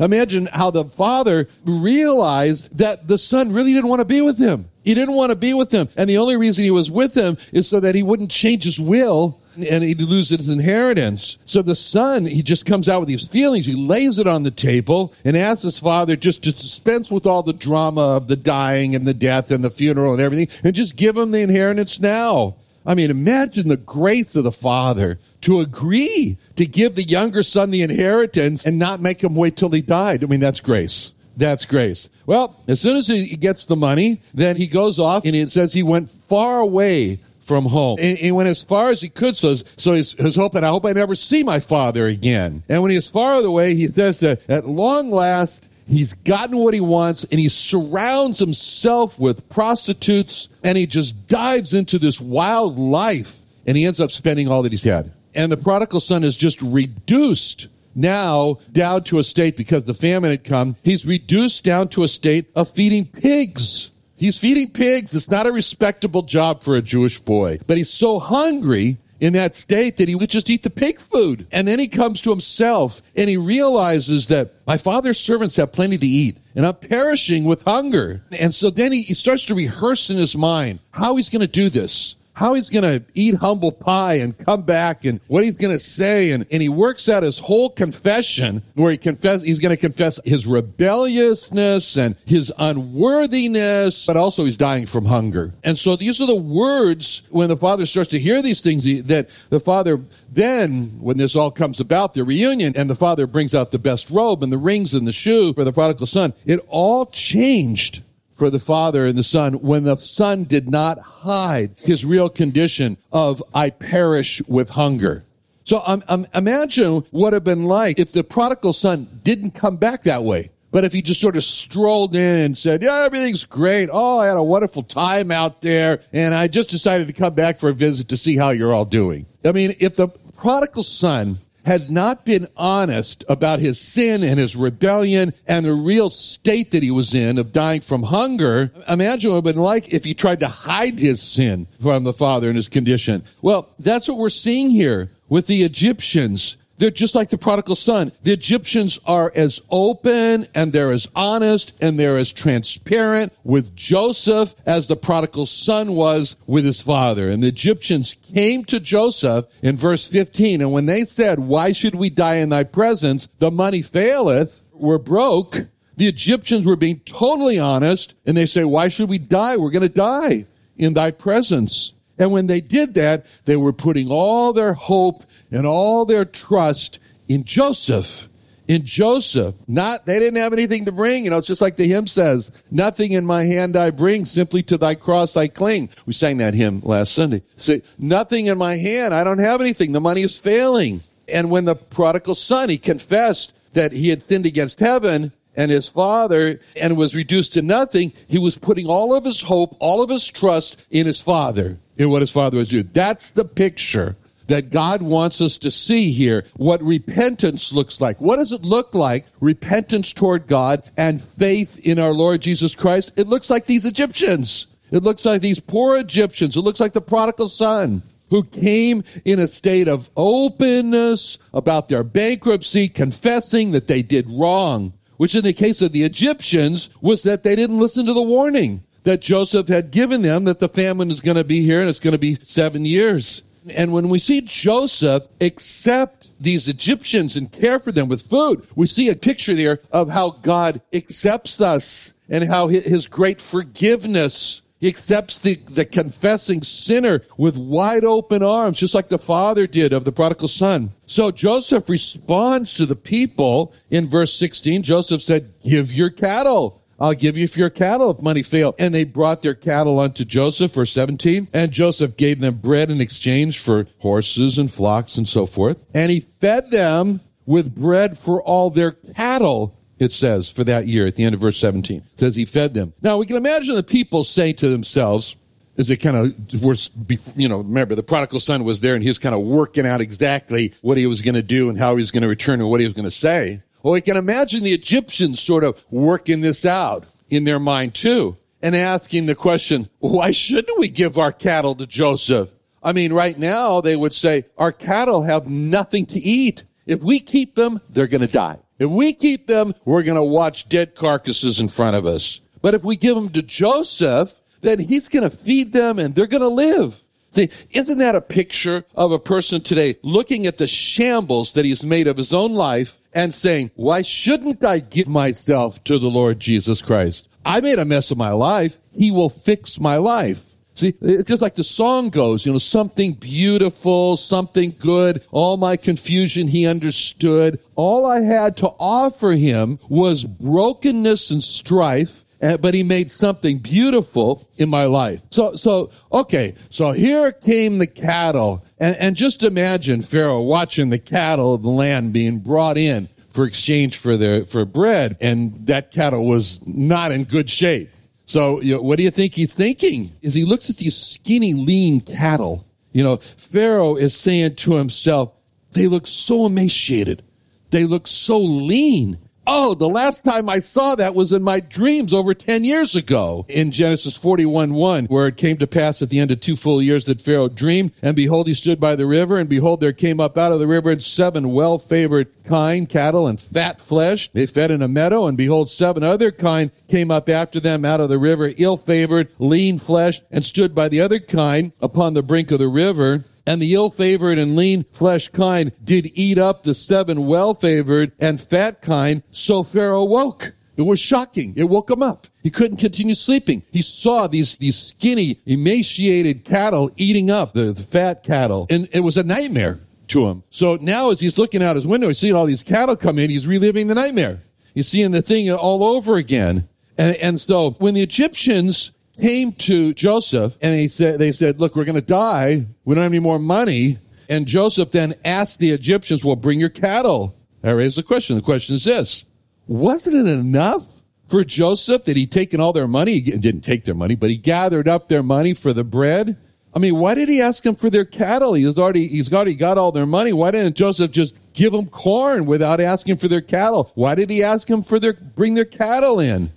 Imagine how the father realized that the son really didn't want to be with him. He didn't want to be with him. And the only reason he was with him is so that he wouldn't change his will and he'd lose his inheritance. So the son, he just comes out with these feelings. He lays it on the table and asks his father just to dispense with all the drama of the dying and the death and the funeral and everything and just give him the inheritance now. I mean, imagine the grace of the father to agree to give the younger son the inheritance and not make him wait till he died. I mean, that's grace. That's grace. Well, as soon as he gets the money, then he goes off and it says he went far away from home. And he went as far as he could, so, so he's, he's hoping, I hope I never see my father again. And when he's far away, he says that at long last, he's gotten what he wants and he surrounds himself with prostitutes and he just dives into this wild life and he ends up spending all that he's had. And the prodigal son is just reduced now down to a state because the famine had come. He's reduced down to a state of feeding pigs. He's feeding pigs. It's not a respectable job for a Jewish boy, but he's so hungry in that state that he would just eat the pig food. And then he comes to himself and he realizes that my father's servants have plenty to eat and I'm perishing with hunger. And so then he, he starts to rehearse in his mind how he's going to do this how he's going to eat humble pie and come back and what he's going to say. And, and he works out his whole confession where he confess, he's going to confess his rebelliousness and his unworthiness, but also he's dying from hunger. And so these are the words when the father starts to hear these things that the father then, when this all comes about, the reunion, and the father brings out the best robe and the rings and the shoe for the prodigal son, it all changed for the father and the son when the son did not hide his real condition of I perish with hunger. So um, um, imagine what it would have been like if the prodigal son didn't come back that way. But if he just sort of strolled in and said, yeah, everything's great. Oh, I had a wonderful time out there. And I just decided to come back for a visit to see how you're all doing. I mean, if the prodigal son had not been honest about his sin and his rebellion and the real state that he was in of dying from hunger, imagine what it would have been like if he tried to hide his sin from the father and his condition. Well, that's what we're seeing here with the Egyptians. They're just like the prodigal son. The Egyptians are as open and they're as honest and they're as transparent with Joseph as the prodigal son was with his father. And the Egyptians came to Joseph in verse 15. And when they said, why should we die in thy presence? The money faileth. We're broke. The Egyptians were being totally honest and they say, why should we die? We're going to die in thy presence. And when they did that, they were putting all their hope and all their trust in Joseph. In Joseph. Not, they didn't have anything to bring. You know, it's just like the hymn says, nothing in my hand I bring, simply to thy cross I cling. We sang that hymn last Sunday. Say, nothing in my hand. I don't have anything. The money is failing. And when the prodigal son, he confessed that he had sinned against heaven and his father and was reduced to nothing, he was putting all of his hope, all of his trust in his father in what his father was doing. That's the picture that God wants us to see here. What repentance looks like. What does it look like? Repentance toward God and faith in our Lord Jesus Christ. It looks like these Egyptians. It looks like these poor Egyptians. It looks like the prodigal son who came in a state of openness about their bankruptcy, confessing that they did wrong, which in the case of the Egyptians was that they didn't listen to the warning that Joseph had given them that the famine is going to be here and it's going to be seven years. And when we see Joseph accept these Egyptians and care for them with food. We see a picture there of how God accepts us and how his great forgiveness he accepts the, the confessing sinner with wide open arms, just like the father did of the prodigal son. So Joseph responds to the people in verse 16. Joseph said, give your cattle. I'll give you for your cattle if money fail. And they brought their cattle unto Joseph, verse 17. And Joseph gave them bread in exchange for horses and flocks and so forth. And he fed them with bread for all their cattle it says, for that year at the end of verse 17. It says he fed them. Now we can imagine the people saying to themselves, as it kind of was, you know, remember the prodigal son was there and he was kind of working out exactly what he was going to do and how he was going to return and what he was going to say. Well, we can imagine the Egyptians sort of working this out in their mind too and asking the question, why shouldn't we give our cattle to Joseph? I mean, right now they would say our cattle have nothing to eat. If we keep them, they're going to die. If we keep them, we're going to watch dead carcasses in front of us. But if we give them to Joseph, then he's going to feed them and they're going to live. See, isn't that a picture of a person today looking at the shambles that he's made of his own life and saying, why shouldn't I give myself to the Lord Jesus Christ? I made a mess of my life. He will fix my life. See, it's just like the song goes, you know, something beautiful, something good. All my confusion he understood. All I had to offer him was brokenness and strife, but he made something beautiful in my life. So, so, okay, so here came the cattle. And, and just imagine Pharaoh watching the cattle of the land being brought in for exchange for their, for bread. And that cattle was not in good shape. So, you know, what do you think he's thinking? Is he looks at these skinny, lean cattle. You know, Pharaoh is saying to himself, they look so emaciated. They look so lean. Oh, the last time I saw that was in my dreams over 10 years ago in Genesis 41 1, where it came to pass at the end of two full years that Pharaoh dreamed, and behold, he stood by the river, and behold, there came up out of the river seven well favored kine cattle and fat flesh. They fed in a meadow, and behold, seven other kine came up after them out of the river, ill favored, lean flesh, and stood by the other kine upon the brink of the river. And the ill-favored and lean flesh kine did eat up the seven well-favored and fat kine. So Pharaoh woke. It was shocking. It woke him up. He couldn't continue sleeping. He saw these, these skinny, emaciated cattle eating up the, the fat cattle. And it was a nightmare to him. So now as he's looking out his window, he's seeing all these cattle come in. He's reliving the nightmare. He's seeing the thing all over again. And, and so when the Egyptians came to Joseph and they said, they said, look, we're going to die. We don't have any more money. And Joseph then asked the Egyptians, well, bring your cattle. I raised the question. The question is this. Wasn't it enough for Joseph that he'd taken all their money? He didn't take their money, but he gathered up their money for the bread. I mean, why did he ask them for their cattle? He's already, he's already got all their money. Why didn't Joseph just give them corn without asking for their cattle? Why did he ask them for their, bring their cattle in?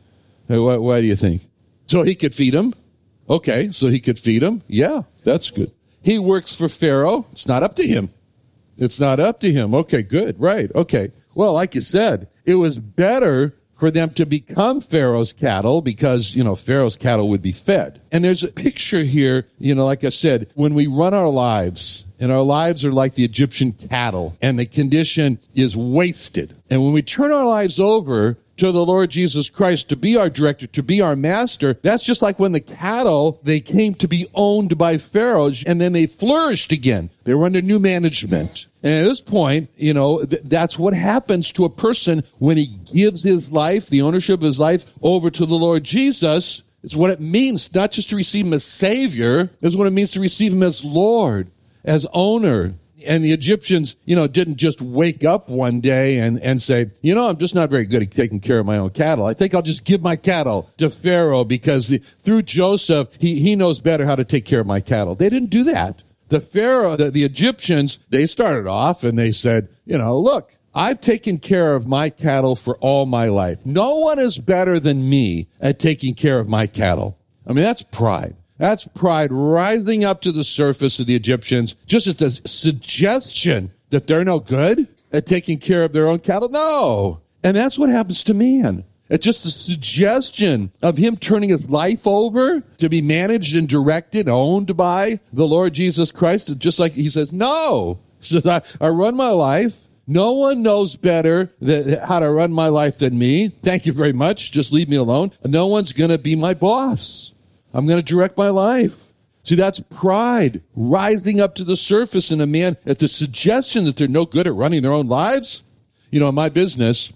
Why do you think? So he could feed them. Okay, so he could feed them. Yeah, that's good. He works for Pharaoh. It's not up to him. It's not up to him. Okay, good. Right. Okay. Well, like you said, it was better for them to become Pharaoh's cattle because, you know, Pharaoh's cattle would be fed. And there's a picture here, you know, like I said, when we run our lives and our lives are like the Egyptian cattle and the condition is wasted. And when we turn our lives over to the Lord Jesus Christ to be our director, to be our master. That's just like when the cattle, they came to be owned by Pharaoh and then they flourished again. They were under new management. And at this point, you know, th- that's what happens to a person when he gives his life, the ownership of his life over to the Lord Jesus. It's what it means not just to receive him as savior, it's what it means to receive him as Lord, as owner, and the Egyptians, you know, didn't just wake up one day and, and say, you know, I'm just not very good at taking care of my own cattle. I think I'll just give my cattle to Pharaoh because the, through Joseph, he, he knows better how to take care of my cattle. They didn't do that. The Pharaoh, the, the Egyptians, they started off and they said, you know, look, I've taken care of my cattle for all my life. No one is better than me at taking care of my cattle. I mean, that's pride. That's pride rising up to the surface of the Egyptians, just as the suggestion that they're no good at taking care of their own cattle. No. And that's what happens to man. It's just a suggestion of him turning his life over to be managed and directed, owned by the Lord Jesus Christ. Just like he says, no. He says, I, I run my life No one knows better that, how to run my life than me. Thank you very much. Just leave me alone. No one's going to be my boss. I'm going to direct my life. See, that's pride rising up to the surface in a man at the suggestion that they're no good at running their own lives. You know, in my business,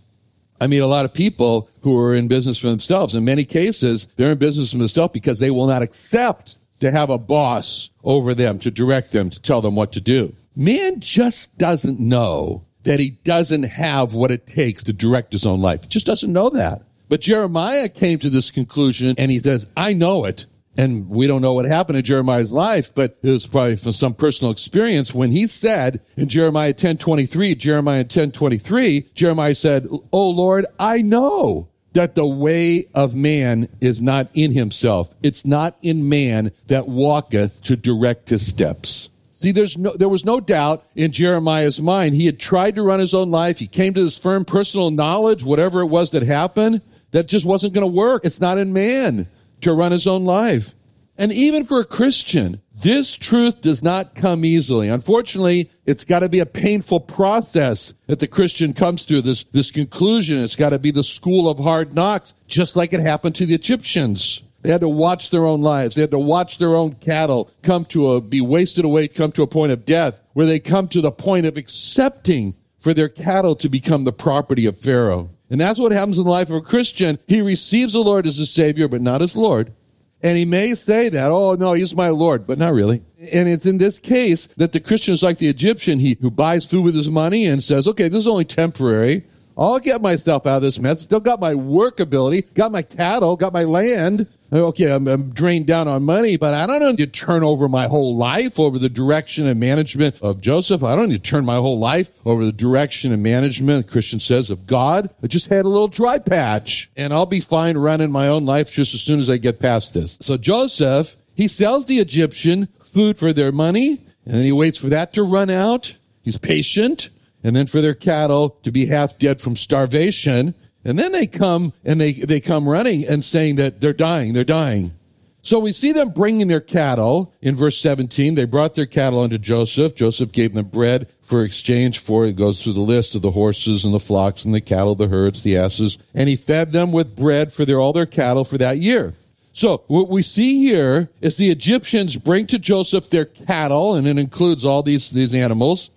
I meet a lot of people who are in business for themselves. In many cases, they're in business for themselves because they will not accept to have a boss over them, to direct them, to tell them what to do. Man just doesn't know that he doesn't have what it takes to direct his own life. He just doesn't know that. But Jeremiah came to this conclusion and he says, I know it. And we don't know what happened in Jeremiah's life, but it was probably from some personal experience when he said in Jeremiah 10:23, Jeremiah 10:23, Jeremiah said, "Oh Lord, I know that the way of man is not in himself. It's not in man that walketh to direct his steps." See, there's no, there was no doubt in Jeremiah's mind. He had tried to run his own life. He came to this firm personal knowledge, whatever it was that happened, that just wasn't going to work. It's not in man to run his own life. And even for a Christian, this truth does not come easily. Unfortunately, it's got to be a painful process that the Christian comes through this, this conclusion. It's got to be the school of hard knocks, just like it happened to the Egyptians. They had to watch their own lives. They had to watch their own cattle come to a, be wasted away, come to a point of death, where they come to the point of accepting for their cattle to become the property of Pharaoh. And that's what happens in the life of a Christian. He receives the Lord as a Savior, but not as Lord. And he may say that, oh no, he's my Lord, but not really. And it's in this case that the Christian is like the Egyptian, he who buys food with his money and says, okay, this is only temporary. I'll get myself out of this mess. Still got my work ability, got my cattle, got my land. Okay, I'm, I'm, drained down on money, but I don't need to turn over my whole life over the direction and management of Joseph. I don't need to turn my whole life over the direction and management, Christian says, of God. I just had a little dry patch and I'll be fine running my own life just as soon as I get past this. So Joseph, he sells the Egyptian food for their money and then he waits for that to run out. He's patient and then for their cattle to be half dead from starvation. And then they come and they, they come running and saying that they're dying, they're dying. So we see them bringing their cattle in verse 17. They brought their cattle unto Joseph. Joseph gave them bread for exchange for, it goes through the list of the horses and the flocks and the cattle, the herds, the asses, and he fed them with bread for their, all their cattle for that year. So what we see here is the Egyptians bring to Joseph their cattle, and it includes all these, these animals.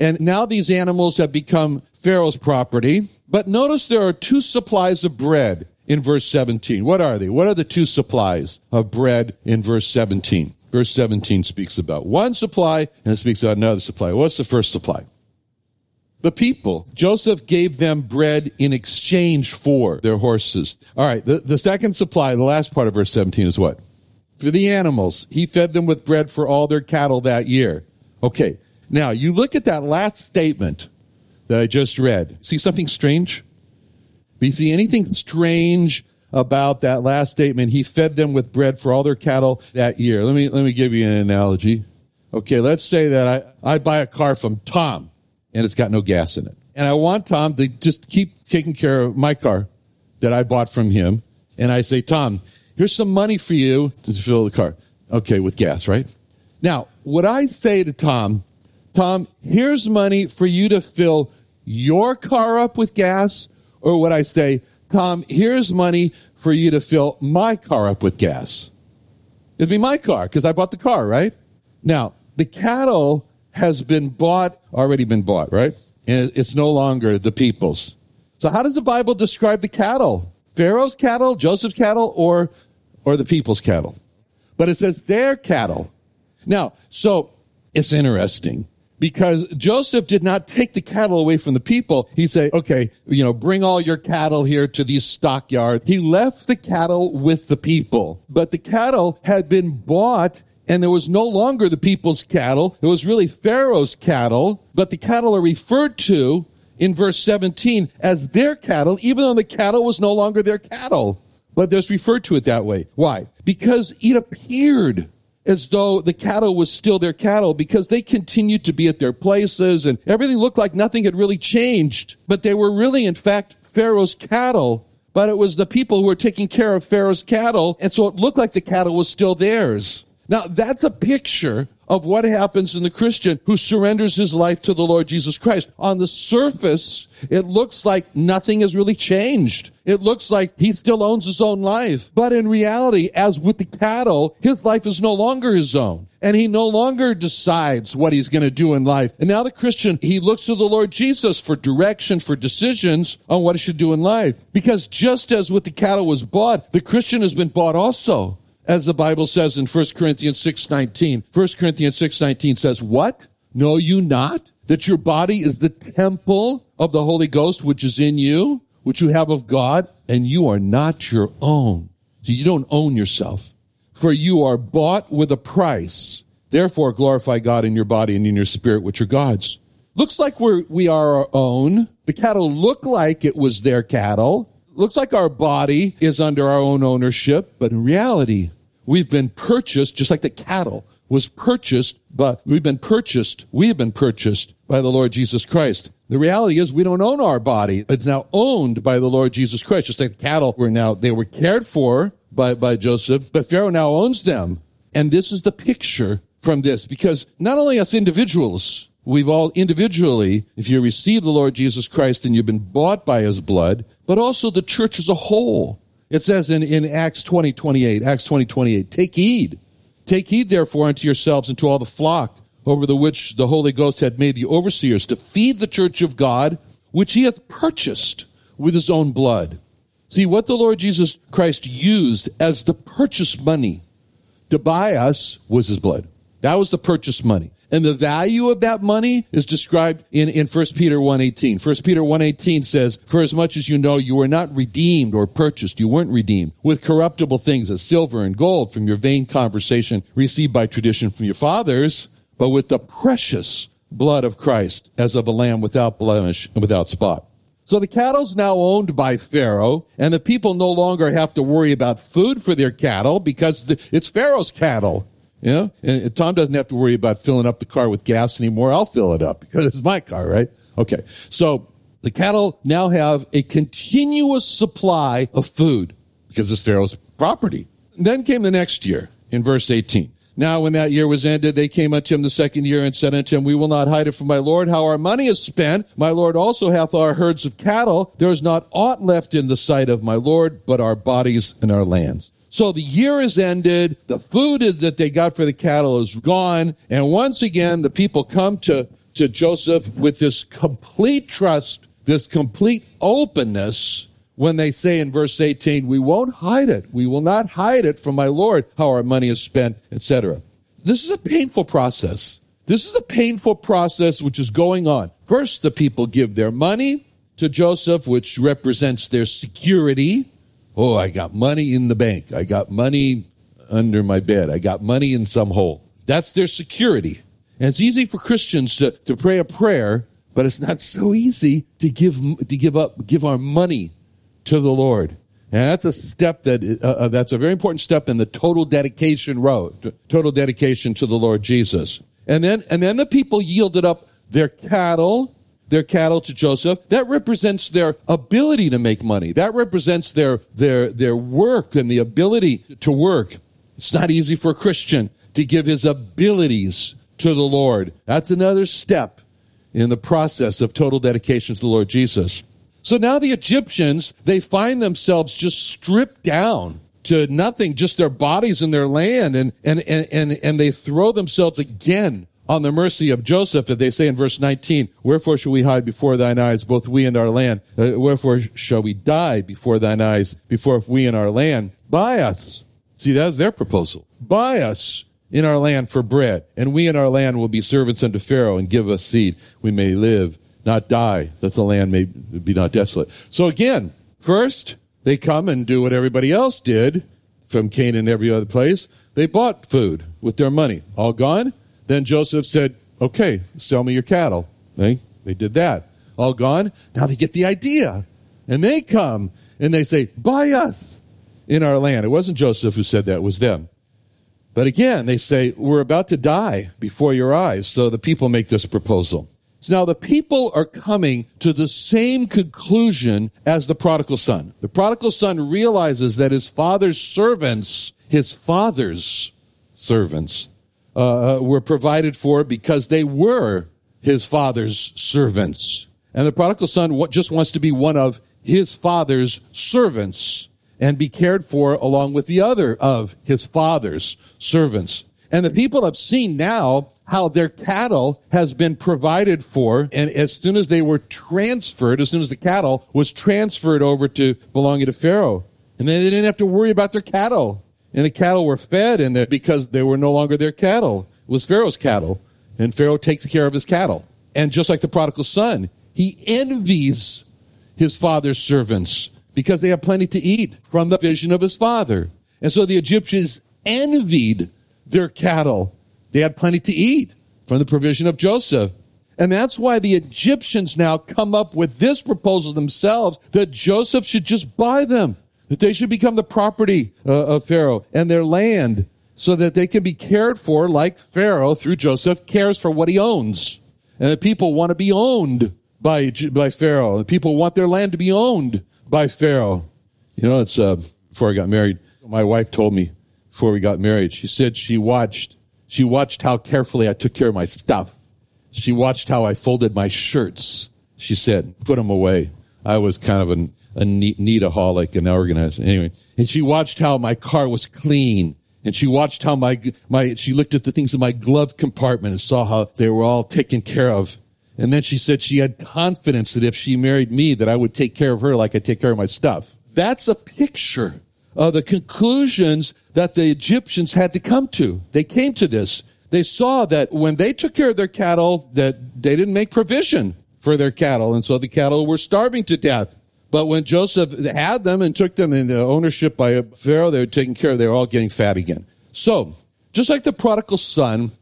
And now these animals have become Pharaoh's property. But notice there are two supplies of bread in verse 17. What are they? What are the two supplies of bread in verse 17? Verse 17 speaks about one supply and it speaks about another supply. What's the first supply? The people. Joseph gave them bread in exchange for their horses. All right. The, the second supply, the last part of verse 17 is what? For the animals. He fed them with bread for all their cattle that year. Okay. Now, you look at that last statement that I just read. See something strange? Do you see anything strange about that last statement? He fed them with bread for all their cattle that year. Let me, let me give you an analogy. Okay, let's say that I, I buy a car from Tom and it's got no gas in it. And I want Tom to just keep taking care of my car that I bought from him. And I say, Tom, here's some money for you to fill the car. Okay, with gas, right? Now, what I say to Tom Tom, here's money for you to fill your car up with gas. Or would I say, Tom, here's money for you to fill my car up with gas? It'd be my car because I bought the car, right? Now, the cattle has been bought, already been bought, right? And it's no longer the people's. So how does the Bible describe the cattle? Pharaoh's cattle, Joseph's cattle, or, or the people's cattle? But it says their cattle. Now, so it's interesting because Joseph did not take the cattle away from the people. He said, okay, you know, bring all your cattle here to these stockyards. He left the cattle with the people, but the cattle had been bought and there was no longer the people's cattle. It was really Pharaoh's cattle, but the cattle are referred to in verse 17 as their cattle, even though the cattle was no longer their cattle. But there's referred to it that way. Why? Because it appeared as though the cattle was still their cattle because they continued to be at their places and everything looked like nothing had really changed. But they were really, in fact, Pharaoh's cattle. But it was the people who were taking care of Pharaoh's cattle. And so it looked like the cattle was still theirs. Now that's a picture of what happens in the Christian who surrenders his life to the Lord Jesus Christ. On the surface, it looks like nothing has really changed. It looks like he still owns his own life. But in reality, as with the cattle, his life is no longer his own. And he no longer decides what he's going to do in life. And now the Christian, he looks to the Lord Jesus for direction, for decisions on what he should do in life. Because just as with the cattle was bought, the Christian has been bought also as the Bible says in 1 Corinthians 6:19. 1 Corinthians 6:19 says, "What? Know you not that your body is the temple of the Holy Ghost which is in you, which you have of God, and you are not your own." So you don't own yourself. For you are bought with a price. Therefore glorify God in your body and in your spirit which are God's. Looks like we're, we are our own. The cattle look like it was their cattle looks like our body is under our own ownership, but in reality, we've been purchased just like the cattle was purchased, but we've been purchased. We have been purchased by the Lord Jesus Christ. The reality is we don't own our body. It's now owned by the Lord Jesus Christ. Just like the cattle were now, they were cared for by, by Joseph, but Pharaoh now owns them. And this is the picture from this because not only us individuals, we've all individually, if you receive the Lord Jesus Christ and you've been bought by his blood, but also the church as a whole. It says in, in Acts 20, 28, Acts 20, 28, take heed. Take heed therefore unto yourselves and to all the flock over the which the Holy Ghost had made the overseers to feed the church of God, which he hath purchased with his own blood. See, what the Lord Jesus Christ used as the purchase money to buy us was his blood. That was the purchase money. And the value of that money is described in, in 1 Peter 1.18. 1 Peter 1.18 says, For as much as you know you were not redeemed or purchased, you weren't redeemed, with corruptible things as silver and gold from your vain conversation received by tradition from your fathers, but with the precious blood of Christ as of a lamb without blemish and without spot. So the cattle's now owned by Pharaoh, and the people no longer have to worry about food for their cattle because it's Pharaoh's cattle. Know, and Tom doesn't have to worry about filling up the car with gas anymore. I'll fill it up because it's my car, right? Okay. So the cattle now have a continuous supply of food because it's Pharaoh's property. then came the next year in verse 18. Now, when that year was ended, they came unto him the second year and said unto him, We will not hide it from my Lord how our money is spent. My Lord also hath our herds of cattle. There is not aught left in the sight of my Lord, but our bodies and our lands. So the year is ended. The food that they got for the cattle is gone. And once again, the people come to, to Joseph with this complete trust, this complete openness when they say in verse 18, we won't hide it. We will not hide it from my Lord how our money is spent, etc. This is a painful process. This is a painful process which is going on. First, the people give their money to Joseph, which represents their security. Oh, I got money in the bank. I got money under my bed. I got money in some hole. That's their security. And it's easy for Christians to, to pray a prayer, but it's not so easy to give, to give up, give our money to the Lord. And that's a step that, uh, uh that's a very important step in the total dedication road, total dedication to the Lord Jesus. And then, and then the people yielded up their cattle, their cattle to Joseph. That represents their ability to make money. That represents their, their, their work and the ability to work. It's not easy for a Christian to give his abilities to the Lord. That's another step in the process of total dedication to the Lord Jesus. So now the Egyptians, they find themselves just stripped down to nothing, just their bodies and their land, and, and, and, and, and they throw themselves again on the mercy of Joseph that they say in verse 19, wherefore shall we hide before thine eyes, both we and our land? Uh, wherefore shall we die before thine eyes, before if we and our land? Buy us. See, that's their proposal. Buy us in our land for bread, and we and our land will be servants unto Pharaoh and give us seed. We may live, not die, that the land may be not desolate. So again, first, they come and do what everybody else did from Canaan and every other place. They bought food with their money. All gone? Then Joseph said, okay, sell me your cattle. They, they did that. All gone. Now they get the idea. And they come and they say, buy us in our land. It wasn't Joseph who said that, it was them. But again, they say, we're about to die before your eyes. So the people make this proposal. So now the people are coming to the same conclusion as the prodigal son. The prodigal son realizes that his father's servants, his father's servants, uh, were provided for because they were his father's servants. And the prodigal son just wants to be one of his father's servants and be cared for along with the other of his father's servants. And the people have seen now how their cattle has been provided for. And as soon as they were transferred, as soon as the cattle was transferred over to belonging to Pharaoh, and then they didn't have to worry about their cattle. And the cattle were fed and because they were no longer their cattle. It was Pharaoh's cattle. And Pharaoh takes care of his cattle. And just like the prodigal son, he envies his father's servants because they have plenty to eat from the vision of his father. And so the Egyptians envied their cattle. They had plenty to eat from the provision of Joseph. And that's why the Egyptians now come up with this proposal themselves that Joseph should just buy them, that they should become the property uh, of Pharaoh and their land so that they can be cared for like Pharaoh through Joseph cares for what he owns. And the people want to be owned by, by Pharaoh. The people want their land to be owned by Pharaoh. You know, it's, uh, before I got married, my wife told me before we got married, she said she watched, she watched how carefully I took care of my stuff. She watched how I folded my shirts. She said, put them away. I was kind of an, a neat, neataholic and organized. Anyway, and she watched how my car was clean. And she watched how my, my, she looked at the things in my glove compartment and saw how they were all taken care of. And then she said she had confidence that if she married me, that I would take care of her like I take care of my stuff. That's a picture of the conclusions that the Egyptians had to come to. They came to this. They saw that when they took care of their cattle, that they didn't make provision for their cattle. And so the cattle were starving to death. But when Joseph had them and took them into ownership by Pharaoh, they were taken care of. They were all getting fat again. So, just like the prodigal son,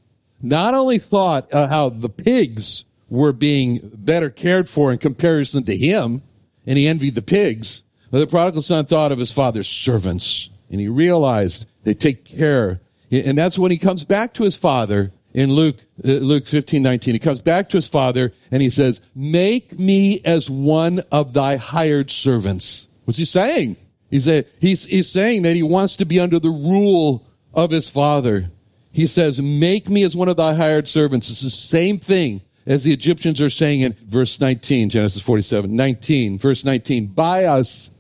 not only thought uh, how the pigs were being better cared for in comparison to him, and he envied the pigs. But the prodigal son thought of his father's servants, and he realized they take care. And that's when he comes back to his father in Luke, uh, Luke 15, 19. He comes back to his father and he says, make me as one of thy hired servants. What's he saying? He's, a, he's, he's saying that he wants to be under the rule of his father. He says, make me as one of thy hired servants. It's the same thing as the Egyptians are saying in verse 19, Genesis 47, 19, verse 19, buy us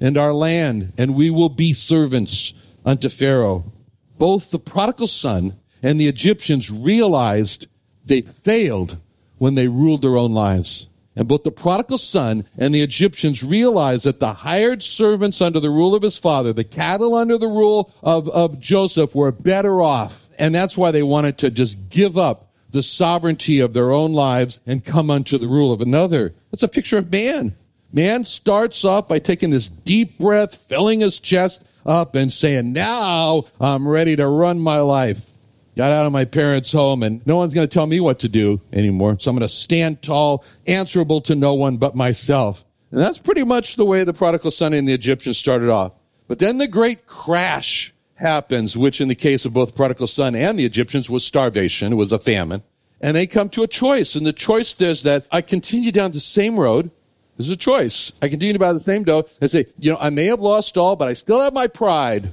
and our land, and we will be servants unto Pharaoh. Both the prodigal son and the Egyptians realized they failed when they ruled their own lives. And both the prodigal son and the Egyptians realized that the hired servants under the rule of his father, the cattle under the rule of, of Joseph were better off. And that's why they wanted to just give up the sovereignty of their own lives and come unto the rule of another. That's a picture of man. Man starts off by taking this deep breath, filling his chest up and saying, now I'm ready to run my life. Got out of my parents' home and no one's going to tell me what to do anymore. So I'm going to stand tall, answerable to no one but myself. And that's pretty much the way the prodigal son and the Egyptians started off. But then the great crash happens, which in the case of both prodigal son and the Egyptians was starvation. It was a famine. And they come to a choice. And the choice is that I continue down the same road. There's a choice. I continue by the same road and say, you know, I may have lost all, but I still have my pride.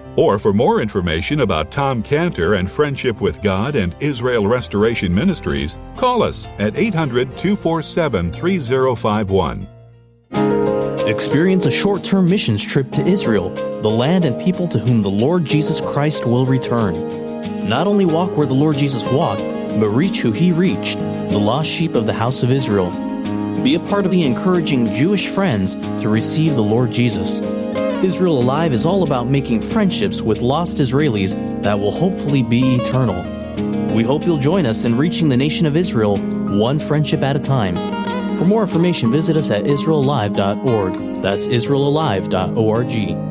Or for more information about Tom Cantor and Friendship with God and Israel Restoration Ministries, call us at 800 247 3051. Experience a short term missions trip to Israel, the land and people to whom the Lord Jesus Christ will return. Not only walk where the Lord Jesus walked, but reach who he reached, the lost sheep of the house of Israel. Be a part of the encouraging Jewish friends to receive the Lord Jesus. Israel Alive is all about making friendships with lost Israelis that will hopefully be eternal. We hope you'll join us in reaching the nation of Israel one friendship at a time. For more information, visit us at israelalive.org. That's israelalive.org.